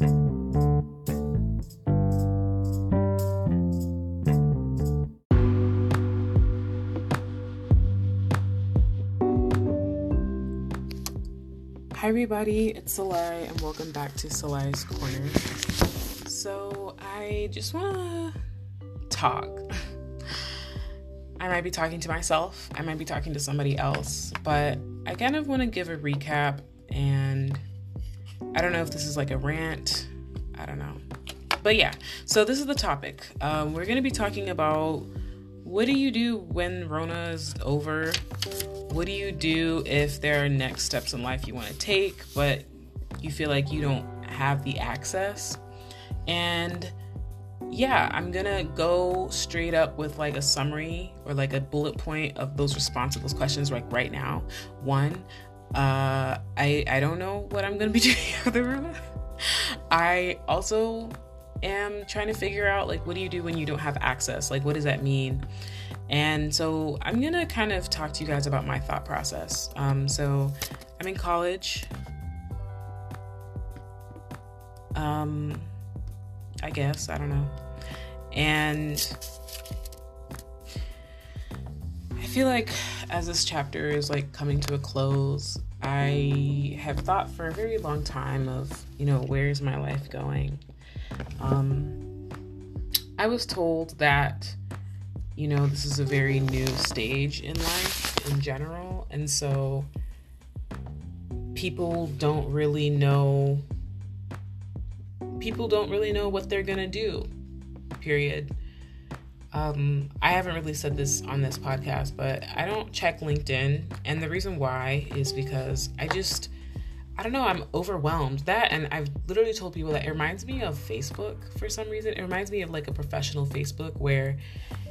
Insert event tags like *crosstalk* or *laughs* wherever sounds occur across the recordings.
Hi, everybody, it's Solai, and welcome back to Solai's Corner. So, I just want to talk. I might be talking to myself, I might be talking to somebody else, but I kind of want to give a recap. And I don't know if this is like a rant, I don't know. But yeah, so this is the topic. Um, we're going to be talking about what do you do when Rona is over? What do you do if there are next steps in life you want to take, but you feel like you don't have the access? And yeah, I'm gonna go straight up with like a summary or like a bullet point of those those questions like right now. One, uh, I I don't know what I'm gonna be *laughs* doing after Rona. I also am trying to figure out like what do you do when you don't have access? Like what does that mean? And so I'm gonna kind of talk to you guys about my thought process. Um, so I'm in college. Um, I guess I don't know, and I feel like as this chapter is like coming to a close, I have thought for a very long time of you know where's my life going. Um, I was told that you know, this is a very new stage in life in general. And so people don't really know people don't really know what they're going to do. Period. Um, I haven't really said this on this podcast, but I don't check LinkedIn. And the reason why is because I just, I don't know, I'm overwhelmed. That, and I've literally told people that it reminds me of Facebook for some reason. It reminds me of like a professional Facebook where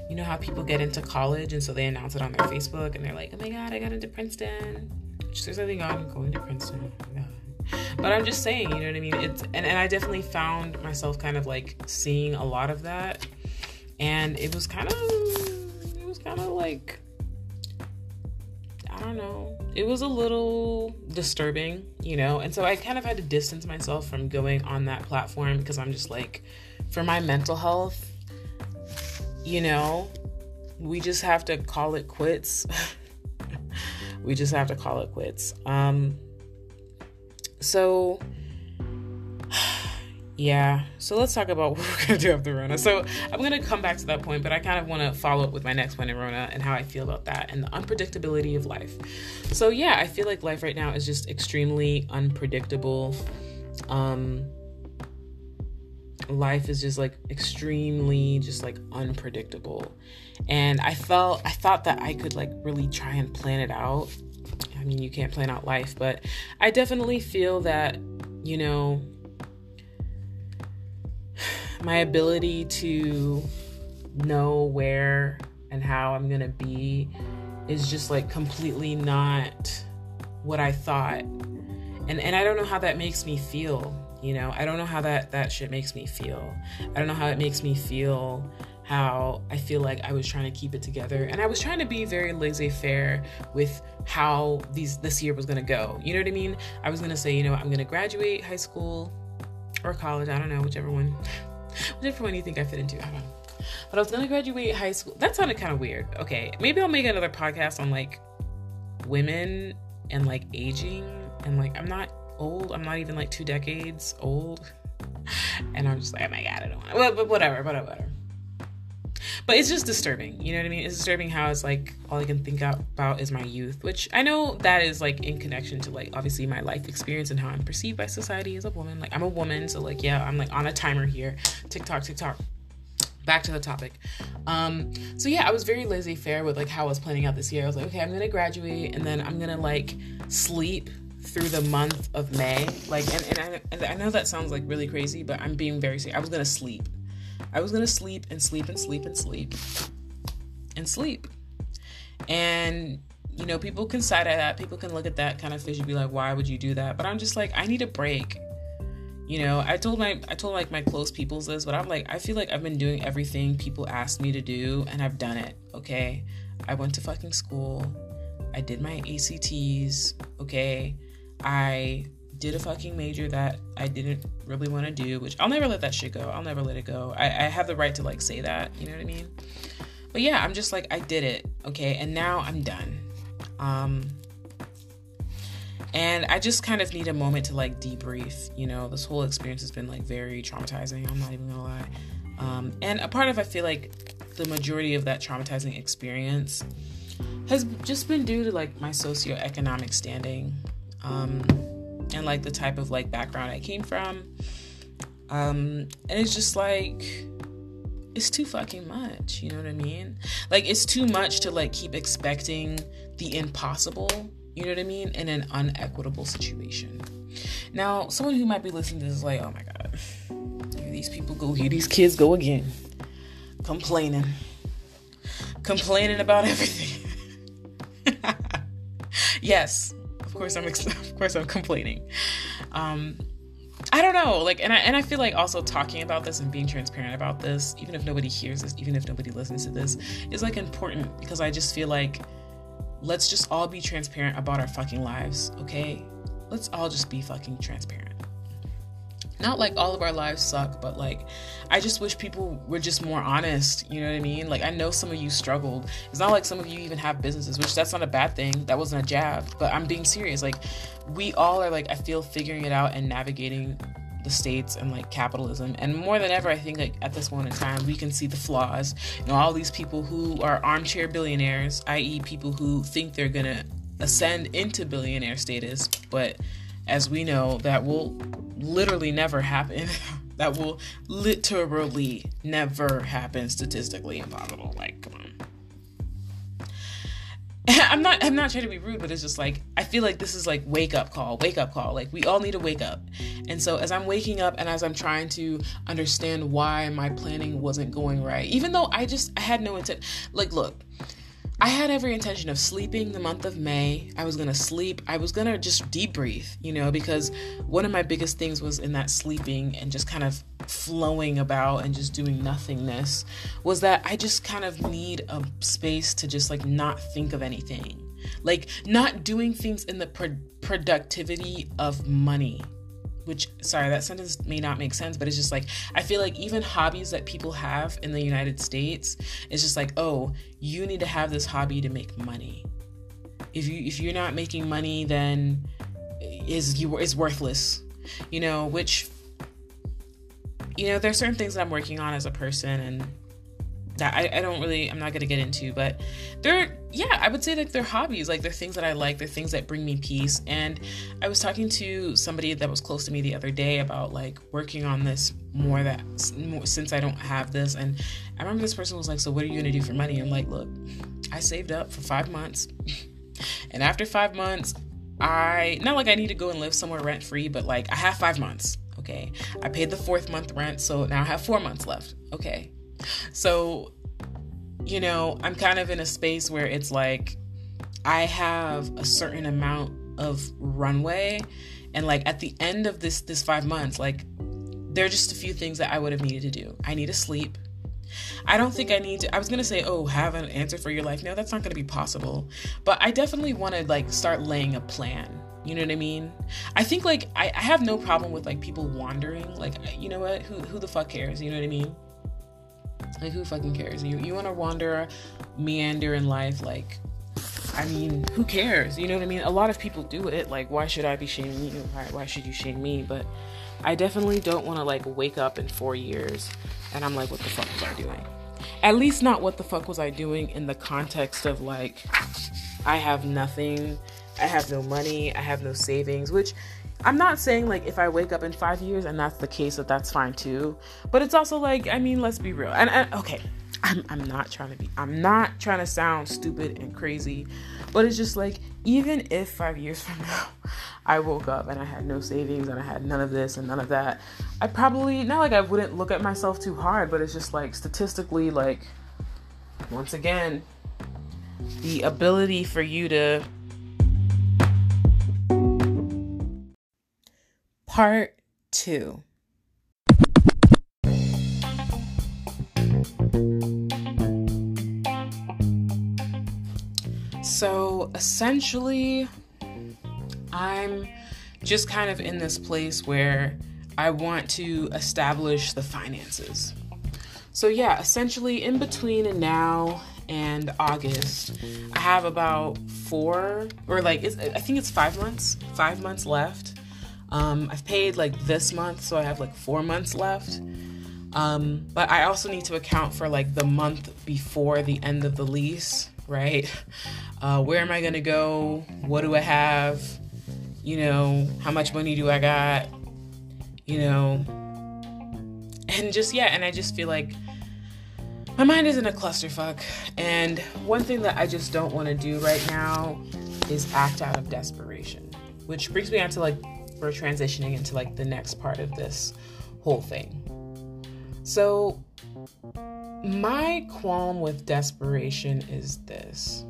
you know how people get into college and so they announce it on their Facebook and they're like, oh my God, I got into Princeton. Which there's nothing on going to Princeton. But I'm just saying, you know what I mean? It's and, and I definitely found myself kind of like seeing a lot of that. And it was kind of it was kind of like I don't know. It was a little disturbing, you know? And so I kind of had to distance myself from going on that platform because I'm just like for my mental health you know, we just have to call it quits. *laughs* we just have to call it quits. Um, so, yeah. So let's talk about *laughs* what we're gonna do after Rona. So I'm gonna come back to that point, but I kind of want to follow up with my next point in Rona and how I feel about that and the unpredictability of life. So yeah, I feel like life right now is just extremely unpredictable. Um, life is just like extremely just like unpredictable and i felt i thought that i could like really try and plan it out i mean you can't plan out life but i definitely feel that you know my ability to know where and how i'm gonna be is just like completely not what i thought. And and i don't know how that makes me feel you know? I don't know how that that shit makes me feel. I don't know how it makes me feel how i feel like i was trying to keep it together. And i was trying to be very laissez-faire with how these this year was going to go. You know what i mean? I was going to say you know i'm going to graduate high school or college i don't know whichever one one do you think i fit into i don't know but i was to graduate high school that sounded kind of weird okay maybe i'll make another podcast on like women and like aging and like i'm not old. I'm not even like two decades old. *laughs* And I'm just like, oh my god, I don't want but, whatever, whatever, whatever. But it's just disturbing. You know what I mean? It's disturbing how it's like all I can think about is my youth, which I know that is like in connection to like obviously my life experience and how I'm perceived by society as a woman. Like I'm a woman, so like yeah, I'm like on a timer here. TikTok, TikTok back to the topic. Um, so yeah, I was very laissez faire with like how I was planning out this year. I was like, okay, I'm gonna graduate and then I'm gonna like sleep through the month of May. Like, and, and, I, and I know that sounds like really crazy, but I'm being very serious. I was gonna sleep. I was gonna sleep and sleep and sleep and sleep and sleep. And you know, people can side at that. People can look at that kind of fish and be like, "Why would you do that?" But I'm just like, I need a break. You know, I told my I told like my close peoples this, but I'm like, I feel like I've been doing everything people asked me to do, and I've done it. Okay, I went to fucking school. I did my ACTs. Okay, I did a fucking major that I didn't really want to do, which I'll never let that shit go. I'll never let it go. I, I have the right to like say that, you know what I mean? But yeah, I'm just like, I did it, okay? And now I'm done. Um, and I just kind of need a moment to like debrief. You know, this whole experience has been like very traumatizing. I'm not even gonna lie. Um, and a part of I feel like the majority of that traumatizing experience has just been due to like my socioeconomic standing um, and like the type of like background I came from. Um, and it's just like it's too fucking much, you know what I mean? Like it's too much to like keep expecting the impossible, you know what I mean, in an unequitable situation. Now, someone who might be listening to this is like, oh my god, here these people go, here these kids go again, complaining, complaining about *laughs* everything. *laughs* yes, of course I'm, *laughs* of course I'm complaining. Um, I don't know, like, and I and I feel like also talking about this and being transparent about this, even if nobody hears this, even if nobody listens to this, is like important because I just feel like let's just all be transparent about our fucking lives, okay? Let's all just be fucking transparent. Not like all of our lives suck, but like I just wish people were just more honest, you know what I mean? Like I know some of you struggled. It's not like some of you even have businesses, which that's not a bad thing. That wasn't a jab, but I'm being serious. Like we all are like I feel figuring it out and navigating the states and like capitalism and more than ever i think like at this moment in time we can see the flaws you know all these people who are armchair billionaires i.e people who think they're gonna ascend into billionaire status but as we know that will literally never happen *laughs* that will literally never happen statistically impossible like come on *laughs* I'm not I'm not trying to be rude, but it's just like I feel like this is like wake up call, wake up call. Like we all need to wake up. And so as I'm waking up and as I'm trying to understand why my planning wasn't going right, even though I just I had no intent. Like look, I had every intention of sleeping the month of May. I was gonna sleep. I was gonna just deep breathe, you know, because one of my biggest things was in that sleeping and just kind of flowing about and just doing nothingness was that I just kind of need a space to just like not think of anything. Like not doing things in the pro- productivity of money which sorry that sentence may not make sense but it's just like i feel like even hobbies that people have in the united states it's just like oh you need to have this hobby to make money. If you if you're not making money then is you is worthless you know which you know there's certain things that i'm working on as a person and that I, I don't really I'm not gonna get into, but they're yeah, I would say like they're hobbies, like they're things that I like, they're things that bring me peace. And I was talking to somebody that was close to me the other day about like working on this more that more, since I don't have this. And I remember this person was like, "So what are you gonna do for money?" I'm like, "Look, I saved up for five months, *laughs* and after five months, I not like I need to go and live somewhere rent free, but like I have five months." Okay, I paid the fourth month rent, so now I have four months left. Okay, so, you know, I'm kind of in a space where it's like I have a certain amount of runway and like at the end of this this 5 months, like there are just a few things that I would have needed to do. I need to sleep. I don't think I need to. I was gonna say, oh, have an answer for your life. No, that's not gonna be possible. But I definitely want to like start laying a plan. You know what I mean? I think like I, I have no problem with like people wandering. Like you know what? Who who the fuck cares? You know what I mean? Like who fucking cares? You you want to wander, meander in life like I mean, who cares? You know what I mean? A lot of people do it. Like, why should I be shaming you? Why, why should you shame me? But I definitely don't want to like wake up in four years and I'm like, what the fuck was I doing? At least not what the fuck was I doing in the context of like, I have nothing, I have no money, I have no savings, which I'm not saying like if I wake up in five years and that's the case that that's fine too, but it's also like I mean let's be real. And, and okay I'm, I'm not trying to be I'm not trying to sound stupid and crazy, but it's just like even if five years *laughs* from now I woke up and I had no savings and I had none of this and none of that, I probably not like I wouldn't look at myself too hard, but it's just like statistically like once again the ability for you to Part 2 So essentially, I'm just kind of in this place where I want to establish the finances. So, yeah, essentially in between now and August, I have about four or like I think it's five months, five months left. Um, I've paid like this month, so I have like four months left. Um, but I also need to account for like the month before the end of the lease, right? *laughs* Uh, where am I gonna go? What do I have? You know, how much money do I got? You know, and just yeah, and I just feel like my mind is in a clusterfuck. And one thing that I just don't want to do right now is act out of desperation, which brings me on to like we're transitioning into like the next part of this whole thing. So, my qualm with desperation is this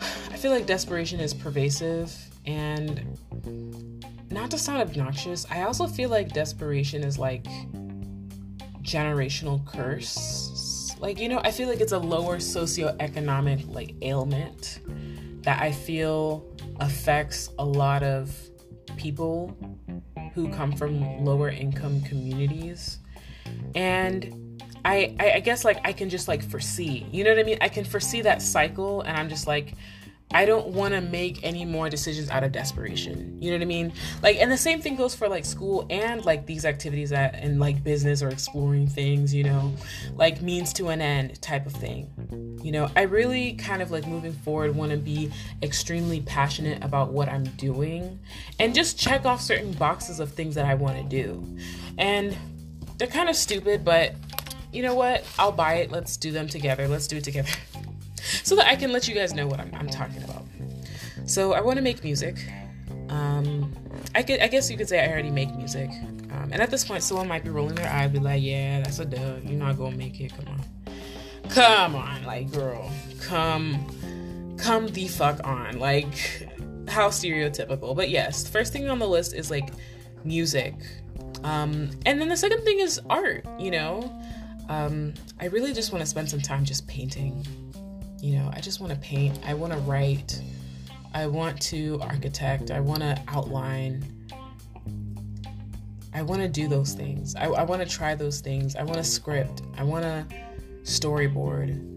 I feel like desperation is pervasive and not to sound obnoxious, I also feel like desperation is like generational curse. Like, you know, I feel like it's a lower socioeconomic like ailment that I feel affects a lot of people who come from lower income communities. And I, I, guess like I can just like foresee, you know what I mean? I can foresee that cycle, and I'm just like, I don't want to make any more decisions out of desperation. You know what I mean? Like, and the same thing goes for like school and like these activities that and like business or exploring things, you know, like means to an end type of thing. You know, I really kind of like moving forward want to be extremely passionate about what I'm doing and just check off certain boxes of things that I want to do. And they're kind of stupid, but you know what? I'll buy it. Let's do them together. Let's do it together. *laughs* so that I can let you guys know what I'm, I'm talking about. So I want to make music. Um, I could, I guess you could say I already make music. Um, and at this point, someone might be rolling their eye, be like, "Yeah, that's a dub. You're not gonna make it. Come on, come on, like girl, come, come the fuck on. Like, how stereotypical." But yes, first thing on the list is like music, um, and then the second thing is art. You know, um, I really just want to spend some time just painting. You know, I just want to paint, I want to write, I want to architect, I want to outline. I want to do those things. I, I want to try those things. I want to script. I want to storyboard.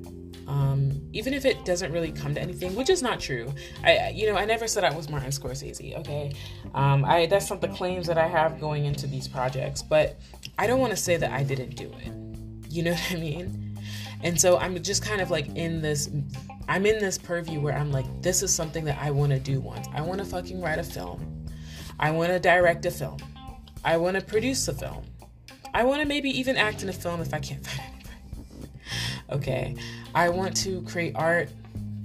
Um, even if it doesn't really come to anything, which is not true. I, you know, I never said I was Martin Scorsese. Okay, um, I that's not the claims that I have going into these projects, but I don't want to say that I didn't do it. You know what I mean? And so I'm just kind of like in this I'm in this purview where I'm like this is something that I want to do once. I want to fucking write a film. I want to direct a film. I want to produce a film. I want to maybe even act in a film if I can't *laughs* find anybody. Okay. I want to create art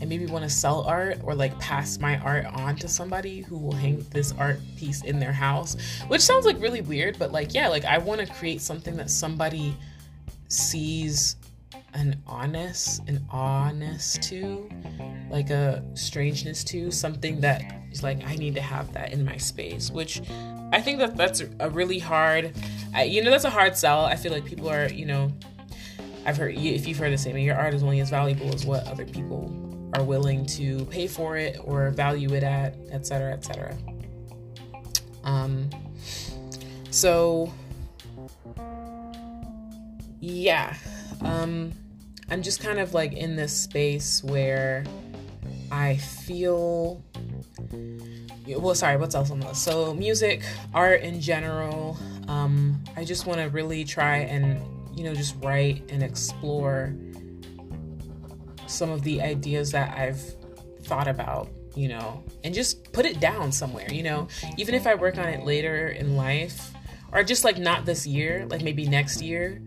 and maybe want to sell art or like pass my art on to somebody who will hang this art piece in their house, which sounds like really weird, but like, yeah, like I want to create something that somebody sees an honest, an honest to, like a strangeness to, something that is like I need to have that in my space, which I think that that's a really hard, I, you know, that's a hard sell. I feel like people are, you know, I've heard if you've heard the same, your art is only as valuable as what other people are willing to pay for it or value it at, etc., etc. Um, so yeah, um, I'm just kind of like in this space where I feel. Well, sorry, what's else on the list? So, music, art in general. Um, I just want to really try and, you know, just write and explore some of the ideas that I've thought about, you know, and just put it down somewhere, you know, even if I work on it later in life or just like not this year, like maybe next year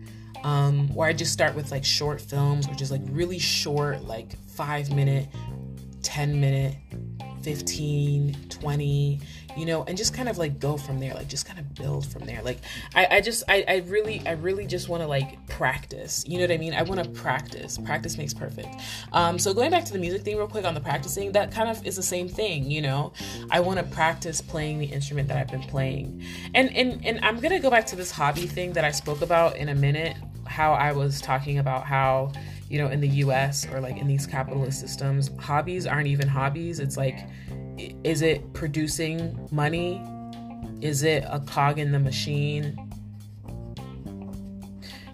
um, where I just start with like short films, or just like really short, like five minute, 10 minute, 15, 20, you know, and just kind of like go from there, like just kind of build from there. Like I, I just I, I really I really just want to like practice. You know what I mean? I want to practice. Practice makes perfect. Um, so going back to the music thing real quick on the practicing, that kind of is the same thing, you know. I want to practice playing the instrument that I've been playing. And and and I'm gonna go back to this hobby thing that I spoke about in a minute how I was talking about how, you know, in the US or like in these capitalist systems, hobbies aren't even hobbies. It's like is it producing money? Is it a cog in the machine?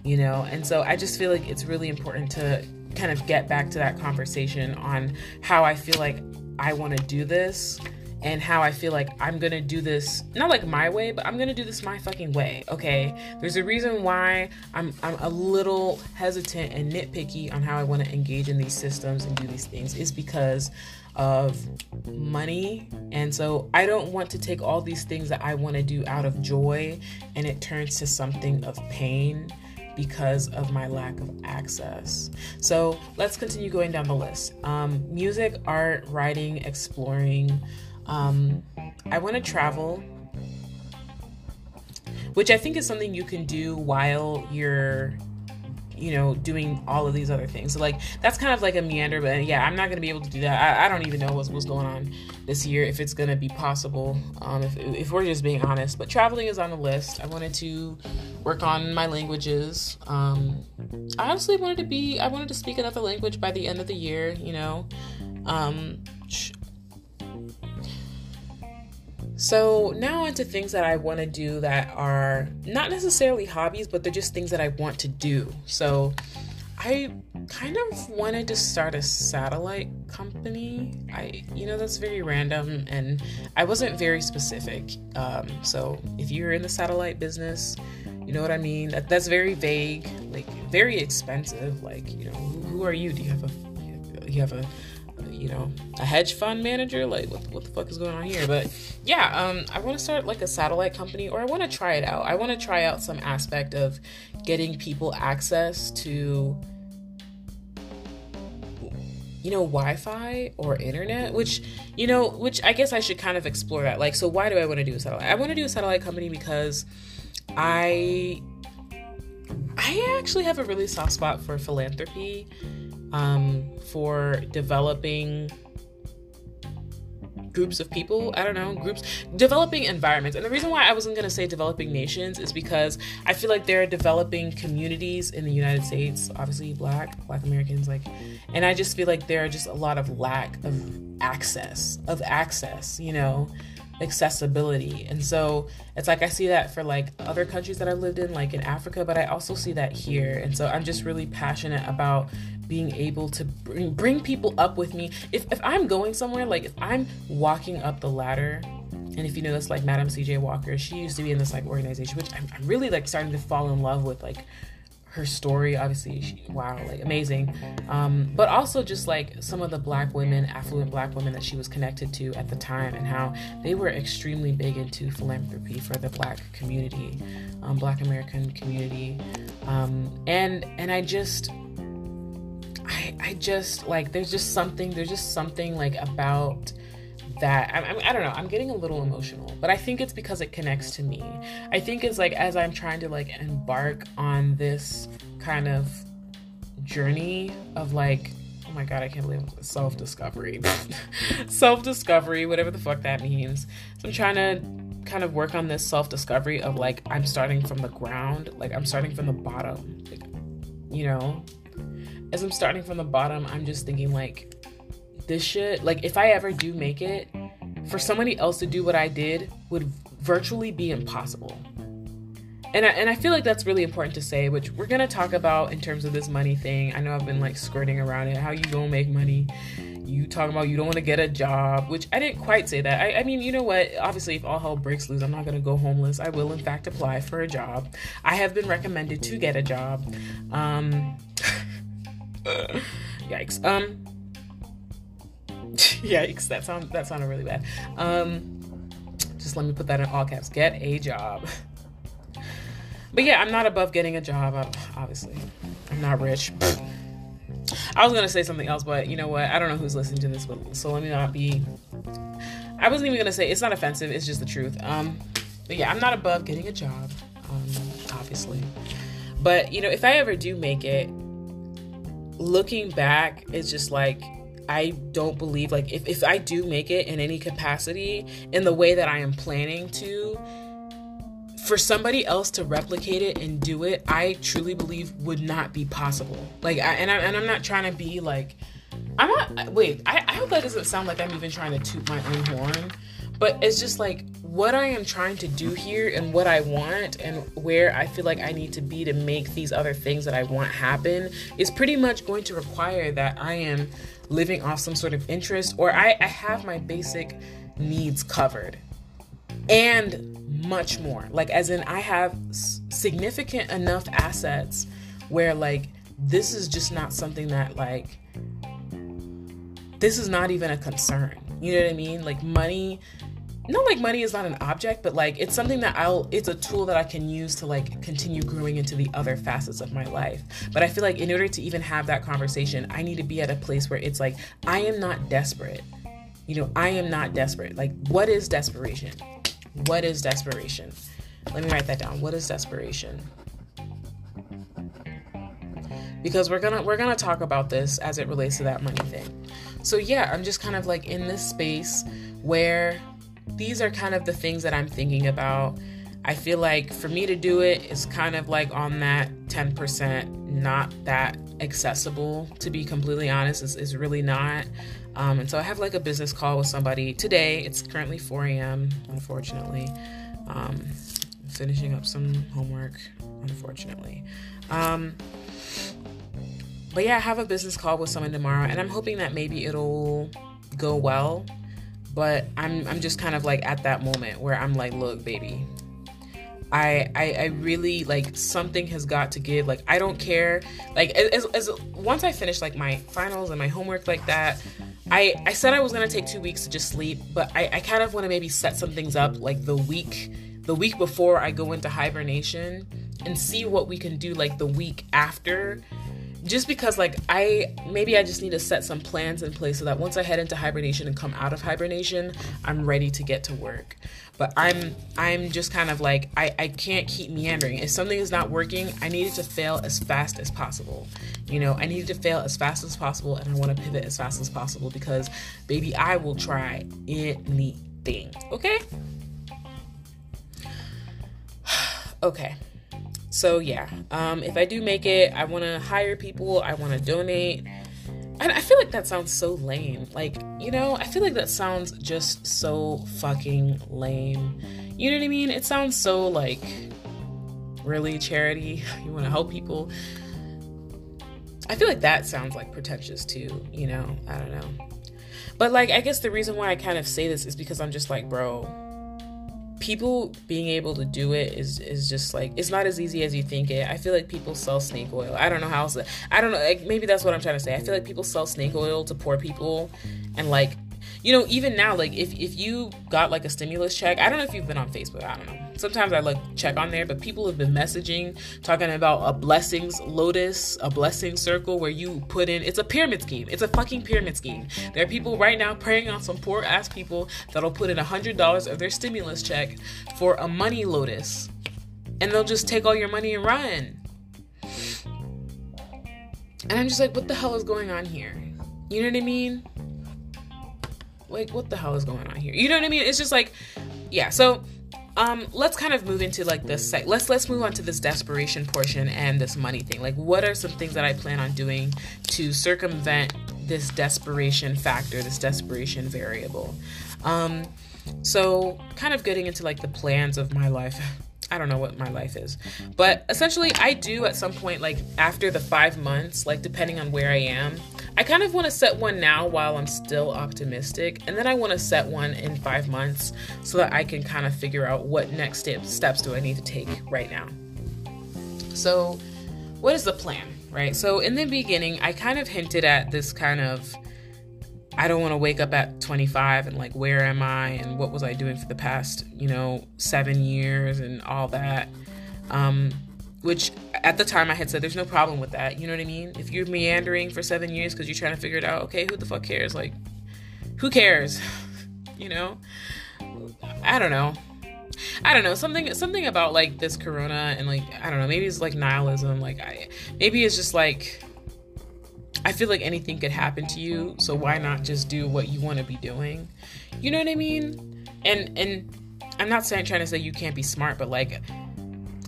You know, and so I just feel like it's really important to kind of get back to that conversation on how I feel like I want to do this and how I feel like I'm gonna do this not like my way, but I'm gonna do this my fucking way. Okay, there's a reason why I'm I'm a little hesitant and nitpicky on how I want to engage in these systems and do these things. Is because of money, and so I don't want to take all these things that I want to do out of joy, and it turns to something of pain because of my lack of access. So let's continue going down the list. Um, music, art, writing, exploring. Um, I want to travel, which I think is something you can do while you're you know, doing all of these other things. So like that's kind of like a meander, but yeah, I'm not gonna be able to do that. I, I don't even know what's what's going on this year if it's gonna be possible. Um, if if we're just being honest, but traveling is on the list. I wanted to work on my languages. Um, I honestly wanted to be. I wanted to speak another language by the end of the year. You know. Um, so now onto things that I want to do that are not necessarily hobbies, but they're just things that I want to do. So I kind of wanted to start a satellite company. I, you know, that's very random and I wasn't very specific. Um, so if you're in the satellite business, you know what I mean? That, that's very vague, like very expensive. Like, you know, who, who are you? Do you have a, you have a, you know, a hedge fund manager. Like, what, what the fuck is going on here? But yeah, um, I want to start like a satellite company, or I want to try it out. I want to try out some aspect of getting people access to, you know, Wi-Fi or internet. Which, you know, which I guess I should kind of explore that. Like, so why do I want to do a satellite? I want to do a satellite company because I I actually have a really soft spot for philanthropy um, for developing groups of people. I don't know, groups, developing environments. And the reason why I wasn't going to say developing nations is because I feel like there are developing communities in the United States, obviously black, black Americans, like, and I just feel like there are just a lot of lack of access, of access, you know, accessibility. And so it's like I see that for like other countries that I've lived in, like in Africa, but I also see that here. And so I'm just really passionate about being able to bring, bring people up with me. If, if I'm going somewhere, like if I'm walking up the ladder, and if you know this, like Madam CJ Walker, she used to be in this like organization, which I'm, I'm really like starting to fall in love with, like her story. Obviously she, wow like amazing. Um, but also just like some of the black women affluent black women that she was connected to at the time and how they were extremely big into philanthropy for the black community um, black american community. Um, and and i just I, I just like there's just something there's just something like about that. I, I, I don't know i'm getting a little emotional but i think it's because it connects to me. I think it's like as i'm trying to like embark on this kind of journey of like oh my god i can't believe self-discovery. *laughs* Self-discovery whatever the fuck that means. So i'm trying to kind of work on this self-discovery of like i'm starting from the ground like i'm starting from the bottom like, you know as I'm starting from the bottom, I'm just thinking like this shit, like if I ever do make it, for somebody else to do what I did would virtually be impossible. And I, and I feel like that's really important to say, which we're gonna talk about in terms of this money thing. I know I've been like skirting around it, how you gonna make money. You talking about you don't want to get a job, which I didn't quite say that. I, I mean, you know what? Obviously, if all hell breaks loose, I'm not gonna go homeless. I will, in fact, apply for a job. I have been recommended to get a job. Um, *laughs* yikes. Um. *laughs* yikes. That sound that sounded really bad. Um. Just let me put that in all caps. Get a job. But yeah, I'm not above getting a job. Obviously, I'm not rich. I was gonna say something else, but you know what? I don't know who's listening to this, but so let me not be. I wasn't even gonna say it's not offensive. It's just the truth. Um, but yeah, I'm not above getting a job. Um, obviously, but you know, if I ever do make it, looking back, it's just like I don't believe like if, if I do make it in any capacity in the way that I am planning to, for somebody else to replicate it and do it, I truly believe would not be possible. Like, I, and, I, and I'm not trying to be like I'm not. Wait, I, I hope that doesn't sound like I'm even trying to toot my own horn, but it's just like what I am trying to do here and what I want and where I feel like I need to be to make these other things that I want happen is pretty much going to require that I am living off some sort of interest or I, I have my basic needs covered and much more. Like, as in, I have significant enough assets where, like, this is just not something that, like, this is not even a concern. You know what I mean? Like, money not like money is not an object, but like it's something that I'll it's a tool that I can use to like continue growing into the other facets of my life. But I feel like in order to even have that conversation, I need to be at a place where it's like I am not desperate. You know, I am not desperate. Like what is desperation? What is desperation? Let me write that down. What is desperation? Because we're to we're to talk about this as it relates to that money thing. So yeah, I'm just kind of like in this space where these are kind of the things that I'm thinking about. I feel like for me to do it is kind of like on that 10%, not that accessible, to be completely honest, is, really not. Um, and so I have like a business call with somebody today. It's currently 4 a.m., unfortunately. Um, finishing up some homework, unfortunately. Um, but yeah, I have a business call with someone tomorrow, and I'm hoping that maybe it'll go well but I'm I'm just kind of like at that moment where I'm like, look, baby, I, I, I really like something has got to give. Like I don't care. Like as, as once I finish like my finals and my homework like that, I I said I was gonna take two weeks to just sleep, but I, I kind of want to maybe set some things up like the week the week before I go into hibernation and see what we can do like the week after just because like I maybe I just need to set some plans in place so that once I head into hibernation and come out of hibernation, I'm ready to get to work. But I'm I'm just kind of like I, I can't keep meandering. If something is not working, I need it to fail as fast as possible. You know, I need it to fail as fast as possible and I want to pivot as fast as possible because baby I will try anything. Okay? *sighs* okay. So yeah, um, if I do make it, I want to hire people. I want to donate. And I feel like that sounds so lame. Like, you know, I feel like that sounds just so fucking lame. You know what I mean? It sounds so like really charity. *laughs* You want to help people. I feel like that sounds like pretentious too, you know? I don't know. But like I guess the reason why I kind of say this is because I'm just like, bro, people being able to do it is is just like it's not as easy as you think it. I feel like people sell snake oil. I don't know how else. I don't know. Like maybe that's what I'm trying to say. I feel like people sell snake oil to poor people, and like you know, even now, like if, if you got like a stimulus check, I don't know if you've been on Facebook, I don't know. Sometimes I like check on there, but people have been messaging talking about a blessings lotus, a blessing circle where you put in it's a pyramid scheme. It's a fucking pyramid scheme. There are people right now preying on some poor ass people that'll put in a hundred dollars of their stimulus check for a money lotus. And they'll just take all your money and run. And I'm just like, what the hell is going on here? You know what I mean? Like what the hell is going on here? You know what i mean? It's just like yeah so um let's kind of move into like this site let's let's move on to this desperation portion and this money thing. Like what are some things that i plan on doing to circumvent this desperation factor this desperation variable? Um so kind of getting into like the plans of my life. *laughs* I don't know what my life is. But essentially, I do at some point, like after the five months, like depending on where I am, I kind of want to set one now while I'm still optimistic. And then I want to set one in five months so that I can kind of figure out what next step, steps do I need to take right now. So, what is the plan, right? So, in the beginning, I kind of hinted at this kind of I don't want to wake up at 25 and like, where am I and what was I doing for the past, you know, seven years and all that. Um, which at the time I had said there's no problem with that. You know what I mean? If you're meandering for seven years because you're trying to figure it out, okay, who the fuck cares? Like, who cares? *laughs* you know? I don't know. I don't know something something about like this corona and like I don't know maybe it's like nihilism like I maybe it's just like I feel like anything could happen to you, so why not just do what you want to be doing? You know what I mean? And and I'm not saying trying to say you can't be smart, but like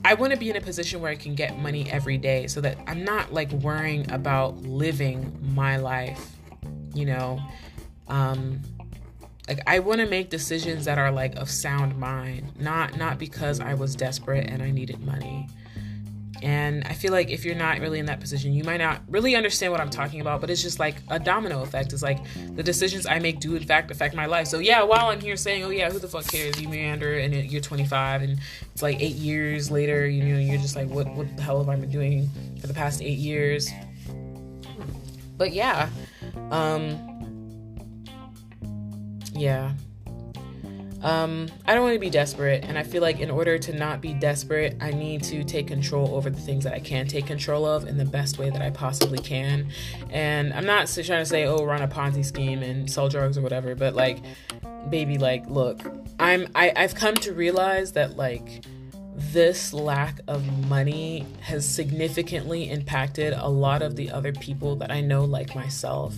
I want to be in a position where I can get money every day so that I'm not like worrying about living my life you know um like I want to make decisions that are like of sound mind, not not because I was desperate and I needed money. And I feel like if you're not really in that position, you might not really understand what I'm talking about, but it's just like a domino effect. It's like the decisions I make do in fact affect my life. So yeah, while I'm here saying, oh yeah, who the fuck cares? You meander and you're 25 and it's like eight years later, you know, you're just like, what, what the hell have I been doing for the past eight years? But yeah, um, yeah. Um, I don't want to be desperate, and I feel like in order to not be desperate, I need to take control over the things that I can take control of in the best way that I possibly can. And I'm not trying to say, oh, run a Ponzi scheme and sell drugs or whatever, but like, baby, like, look, I'm I, I've come to realize that like this lack of money has significantly impacted a lot of the other people that I know like myself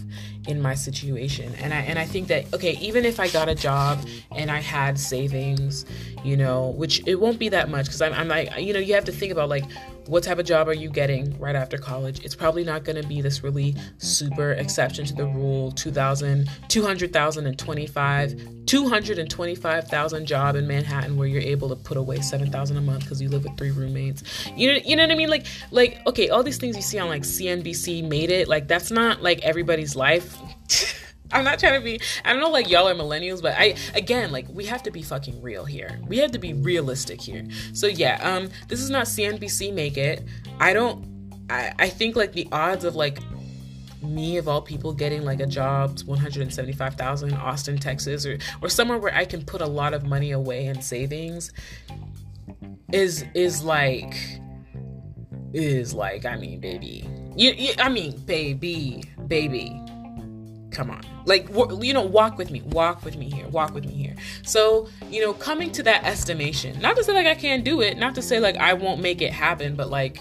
in my situation. And I and I think that okay, even if I got a job and I had savings, you know, which it won't be that much because I'm, I'm like, you know, you have to think about like what type of job are you getting right after college? It's probably not going to be this really super exception to the rule 2000, 200,000 and 25, 225,000 job in Manhattan where you're able to put away 7,000 a month because you live with three roommates. You know, you know what I mean? Like, like, okay, all these things you see on like CNBC make it. Like, that's not like everybody's life. *laughs* I'm not trying to be I don't know like y'all are millennials, but I again like we have to be fucking real here. We have to be realistic here. So yeah, um this is not CNBC make it. I don't I, I think like the odds of like me of all people getting like a job 175,000 in Austin, Texas or or somewhere where I can put a lot of money away in savings is is like is like I mean baby. You, you I mean baby, baby come on. Like you know walk with me walk with me here walk with me here. So you know coming to that estimation not to say like i can't do it not to say like i won't make it happen but like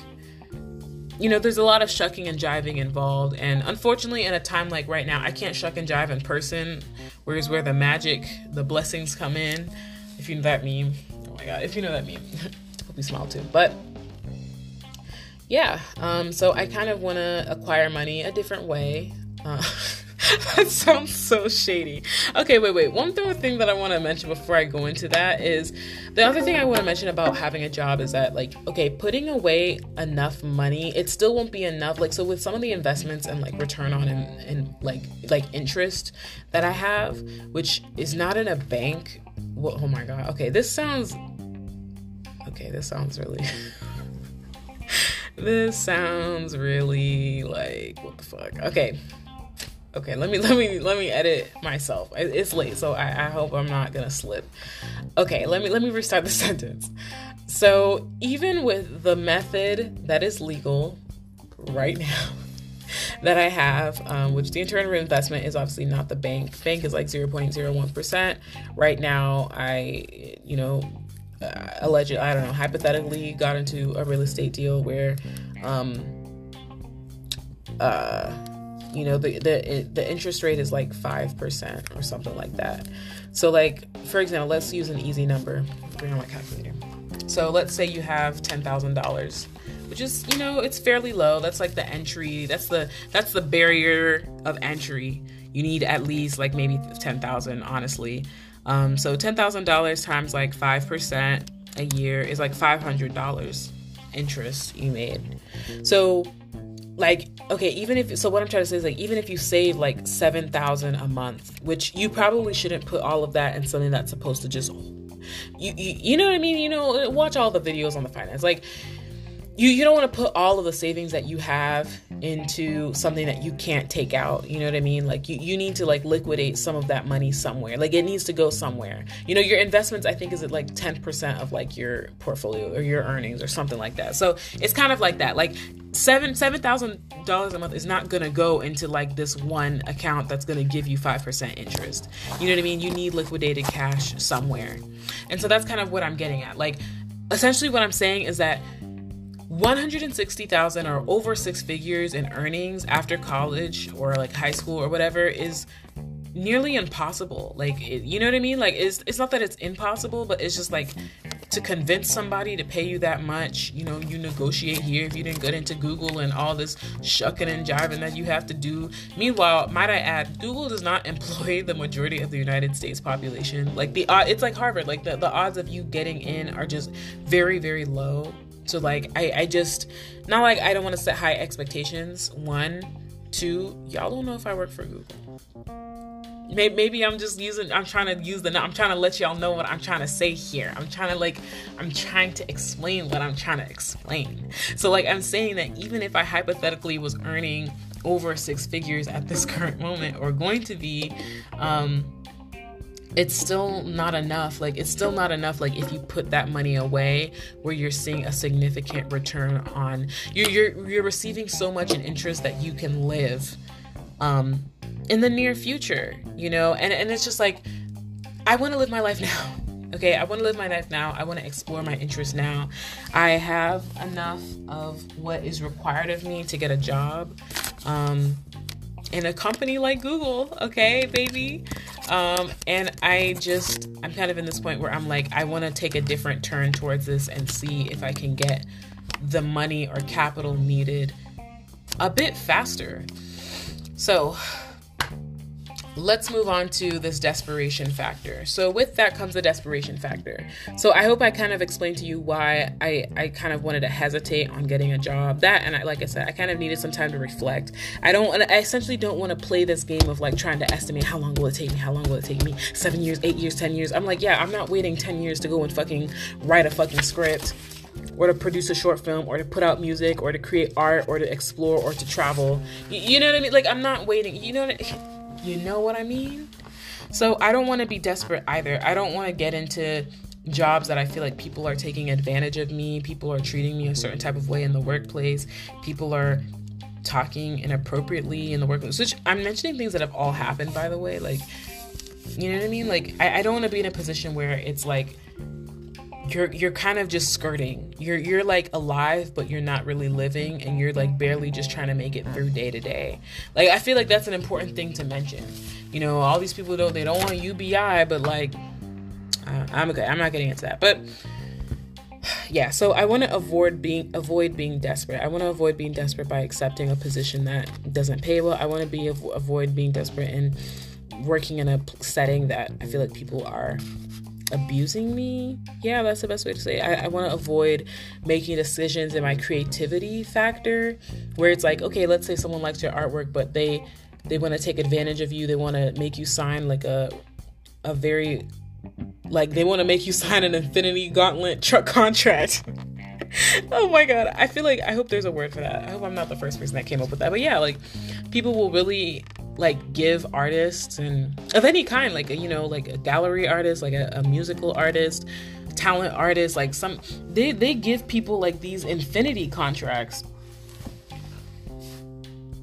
you know there's a lot of shucking and jiving involved and unfortunately in a time like right now i can't shuck and jive in person whereas where the magic the blessings come in if you know that meme. Oh my god if you know that meme. *laughs* Hope you smile too. But yeah um so i kind of want to acquire money a different way. Uh, *laughs* *laughs* that sounds so shady. Okay, wait, wait. One other thing that I want to mention before I go into that is the other thing I want to mention about having a job is that, like, okay, putting away enough money, it still won't be enough. Like, so with some of the investments and like return on and, and like like interest that I have, which is not in a bank. Well, oh my god. Okay, this sounds. Okay, this sounds really. *laughs* this sounds really like what the fuck. Okay okay let me *laughs* let me let me edit myself it's late so I, I hope i'm not gonna slip okay let me let me restart the *laughs* sentence so even with the method that is legal right now *laughs* that I have, um, which the internal investment is obviously not the bank. Bank is like 0.01%. Right now, I, you know, uh, allegedly, I don't know, hypothetically got into a real estate deal where, um, uh, you know the the the interest rate is like 5% or something like that. So like for example let's use an easy number. Bring on my calculator. So let's say you have $10,000 which is you know it's fairly low. That's like the entry that's the that's the barrier of entry. You need at least like maybe 10,000 honestly. Um, so $10,000 times like 5% a year is like $500 interest you made. So like okay even if so what i'm trying to say is like even if you save like 7000 a month which you probably shouldn't put all of that in something that's supposed to just you, you you know what i mean? You know watch all the videos on the finance. Like you you don't want to put all of the savings that you have into something that you can't take out you know what i mean? Like you, you need to like liquidate some of that money somewhere. Like it needs to go somewhere. You know your investments i think is at like 10% of like your portfolio or your earnings or something like that. So it's kind of like that. Like seven seven thousand dollars a month is not gonna go into like this one account that's gonna give you five percent interest. You know what i mean? You need liquidated cash somewhere. And so that's kind of what i'm getting at. Like essentially what i'm saying is that 160,000 or over six figures in earnings after college or like high school or whatever is nearly impossible. Like, it, you know what I mean? Like, it's, it's not that it's impossible, but it's just like to convince somebody to pay you that much. You know, you negotiate here if you didn't get into Google and all this shucking and jiving that you have to do. Meanwhile, might I add, Google does not *laughs* employ the majority of the United States population. Like the uh, it's like Harvard. Like the, the odds of you getting in are just very, very low. So like I, I just not like I don't want to set high expectations. One, two, y'all don't know if I work for Google. Maybe, maybe I'm just using I'm trying to use the I'm trying to let y'all know what I'm trying to say here. I'm trying to like I'm trying to explain what I'm trying to explain. So like I'm saying that even if I hypothetically was earning over six figures at this *laughs* current moment or going to be um it's still not enough like it's still not enough like if you put that money away where you're seeing a significant return on you're you're, you're receiving so much in interest that you can live um in the near future you know? And and it's just like i want to live my life now *laughs* okay? I want to live my life now. I want to explore my interests now. I have enough of what is required of me to get a job um in a company like google okay baby um, and I just, I'm kind of in this point where I'm like, I want to take a different turn towards this and see if I can get the money or capital needed a bit faster. So, let's move on to this desperation factor. So with that comes the desperation factor. So I hope I kind of explained to you why I, I kind of wanted to hesitate on getting a job. That and I, like I said, I kind of needed some time to reflect. I don't I essentially don't want to play this game of like trying to estimate how long will it take me, how long will it take me, seven years, eight years, ten years. I'm like, yeah, I'm not waiting ten years to go and fucking write a fucking script or to produce a short film or to put out music or to create art or to explore or to travel. You, you know what I mean? Like I'm not waiting. You know what I, you know what I mean? So I don't want to be desperate either. I don't want to get into jobs that I feel like people are taking advantage of me, people are treating me a certain type of way in the workplace, people are talking inappropriately in the workplace, which I'm mentioning things that have all happened, by the way. Like, you know what I mean? Like, I, I don't want to be in a position where it's like, you're you're kind of just skirting. You're you're like alive, but you're not really living, and you're like barely just trying to make it through day to day. Like I feel like that's an important thing to mention. You know, all these people don't they don't want UBI, but like uh, I'm okay. I'm not getting into that, but yeah. So I want to avoid being avoid being desperate. I want to avoid being desperate by accepting a position that doesn't pay well. I want to be avoid being desperate and working in a setting that I feel like people are abusing me. Yeah, that's the best way to say it. I, I want to avoid making decisions in my creativity factor where it's like, okay, let's say someone likes your artwork, but they they want to take advantage of you. They want to make you sign like a a very like they want to make you sign an infinity gauntlet truck contract. *laughs* oh my god. I feel like I hope there's a word for that. I hope I'm not the first person that came up with that. But yeah, like people will really like give artists and of any kind like you know like a gallery artist like a, a musical artist talent artist like some they they give people like these infinity contracts.